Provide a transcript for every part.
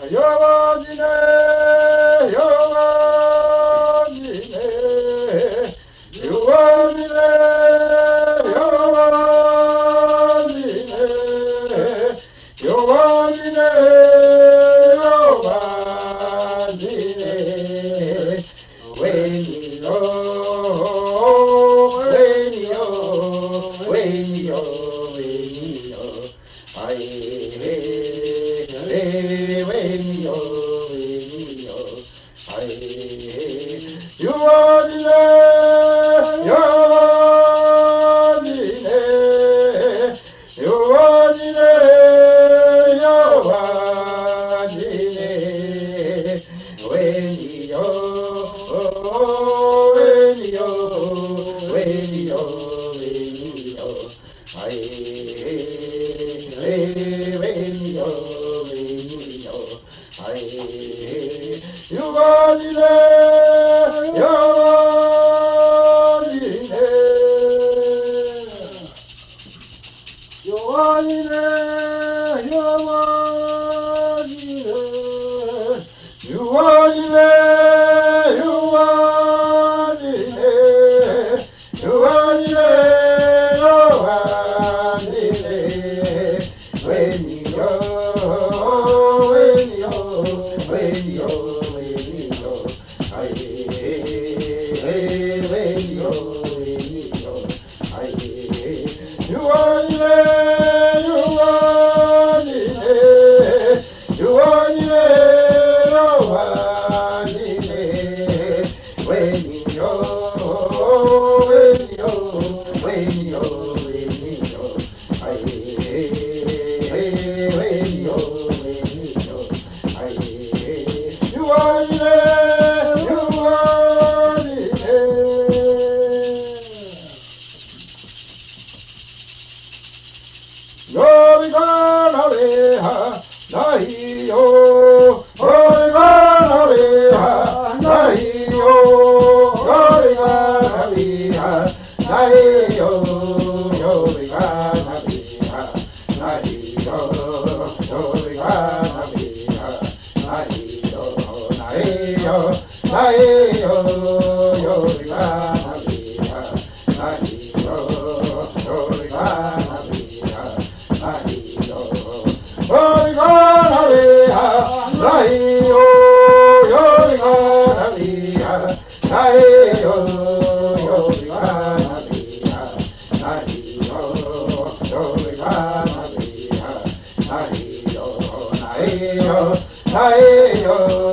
Hayal ağacına Haline はないよ。Hey, yo.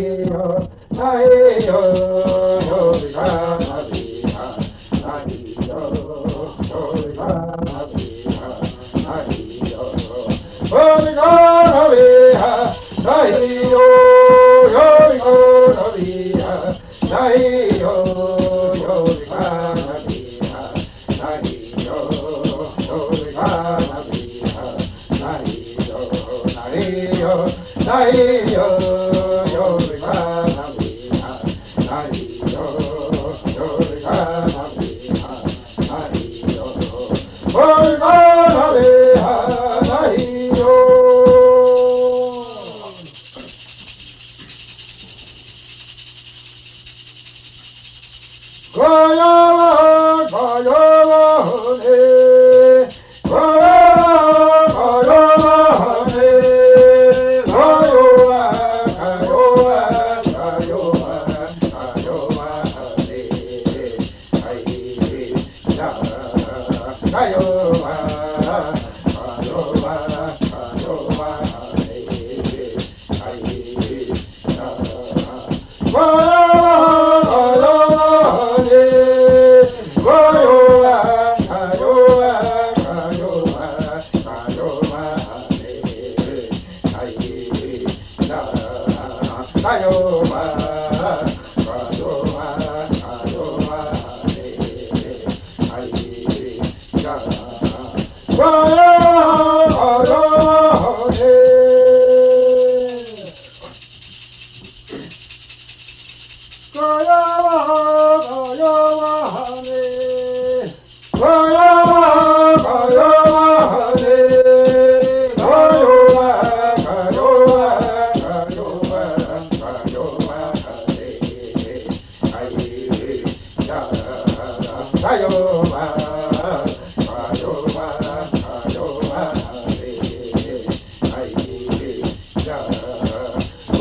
yo, hey yo. Glory! Fire!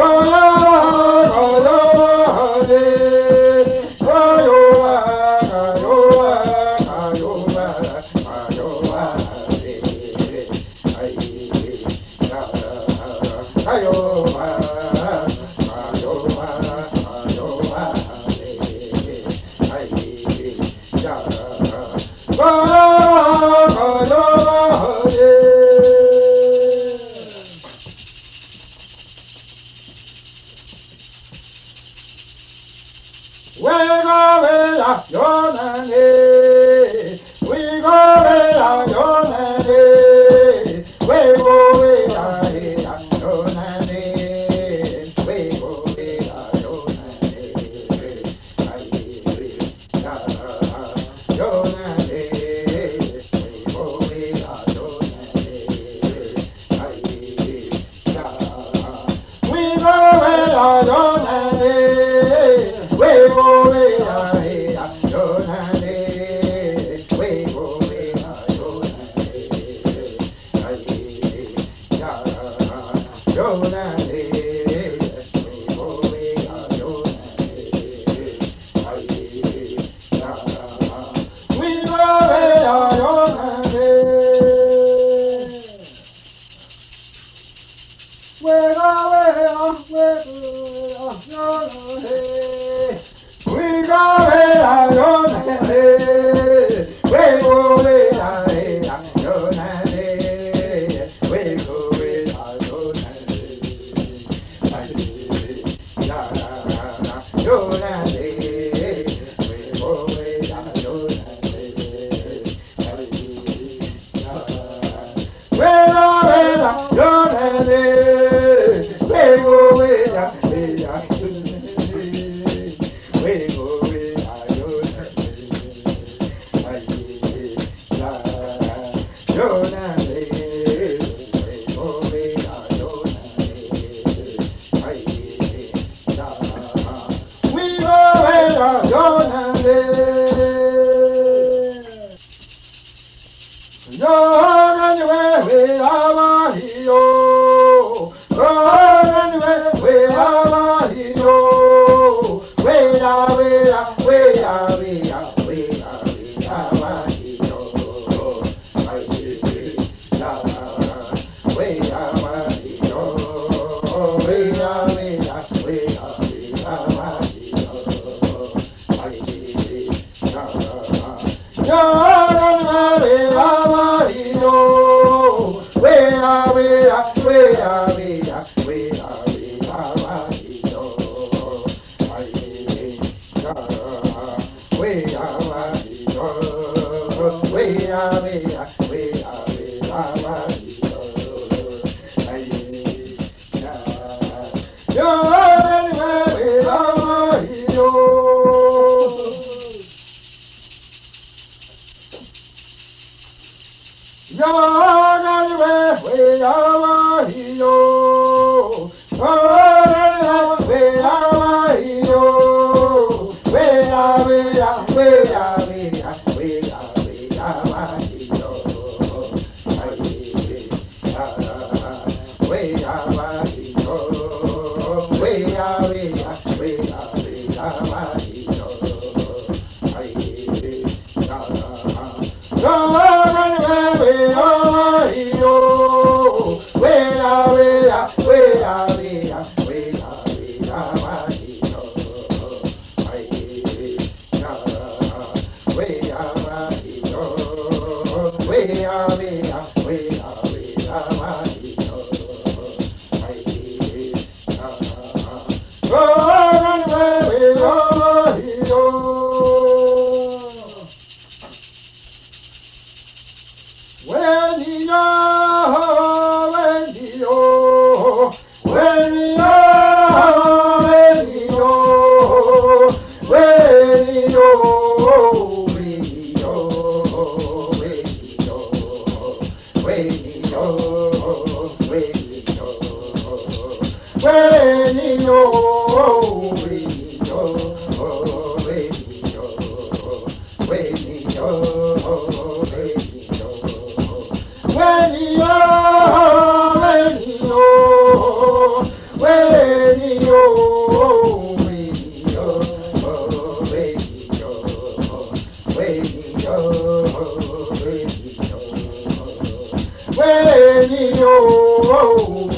Oh, Wendy, oh, oh. When you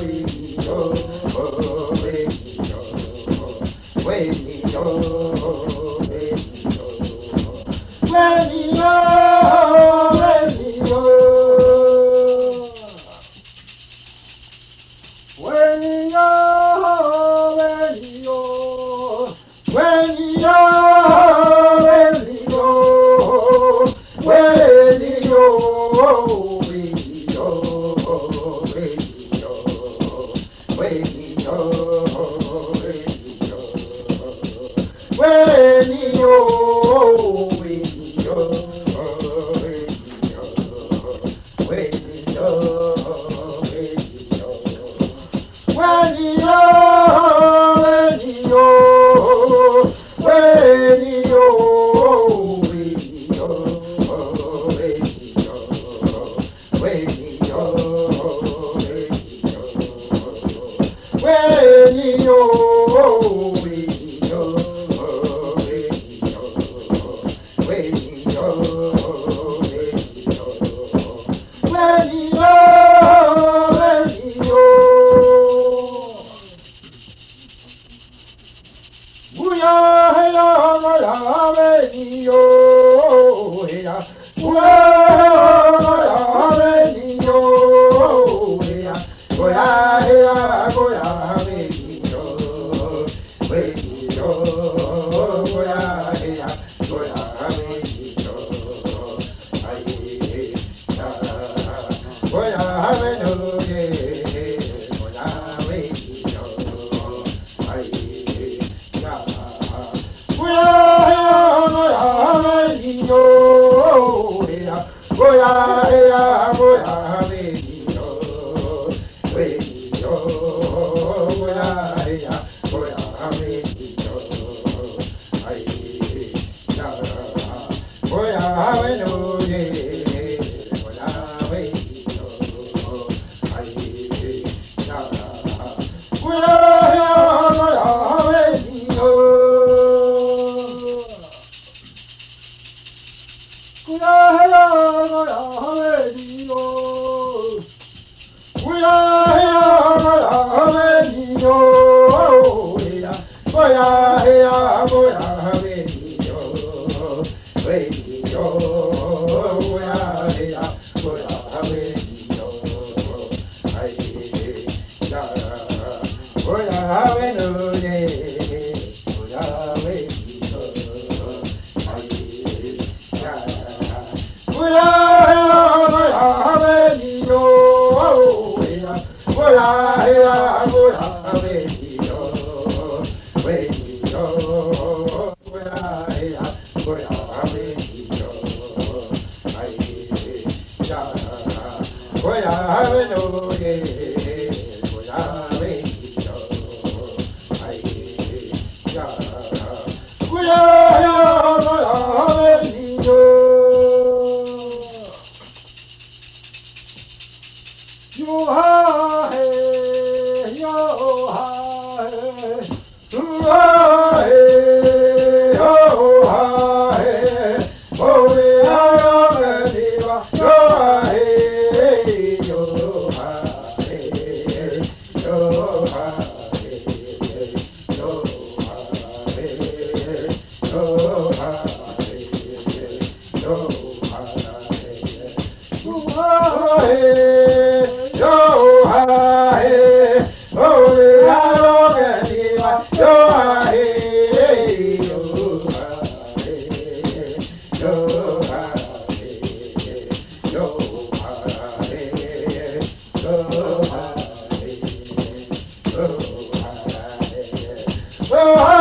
哎呦呀，我。Well, Hey, Oh,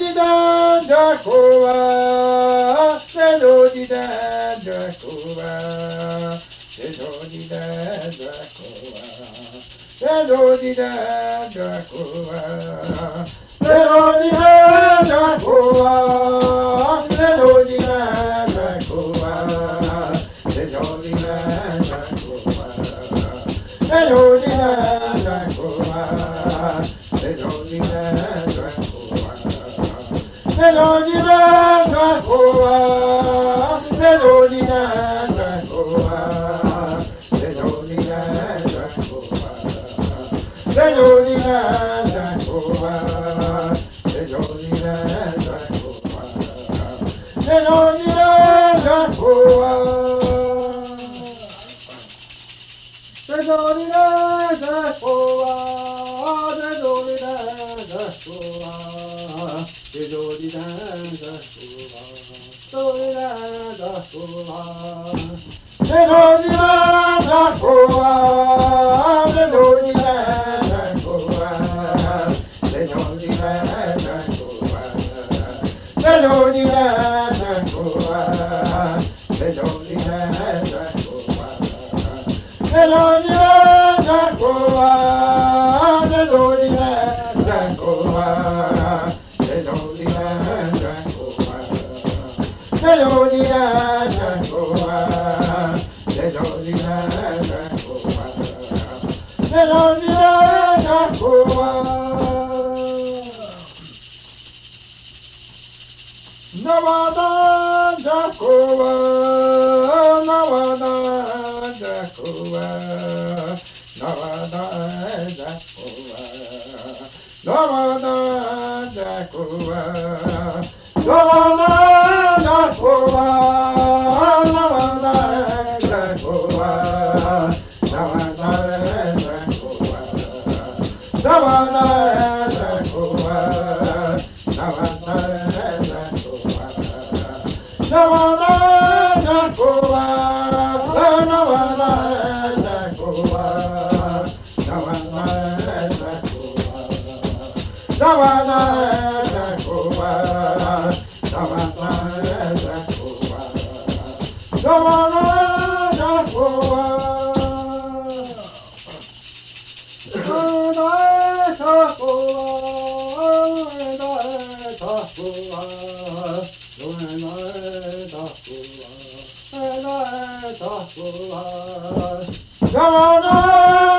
Melodida Dracula, Melodida Dracula, Melodida Dracula, Melodida Dracula, Melodida Dracula, Melodida Senhor, me manda, oh, Hello, Nawada Jacoba, Jacoba, Jacoba, Jacoba, Jacoba, Jacoba, Shabbat. Yavana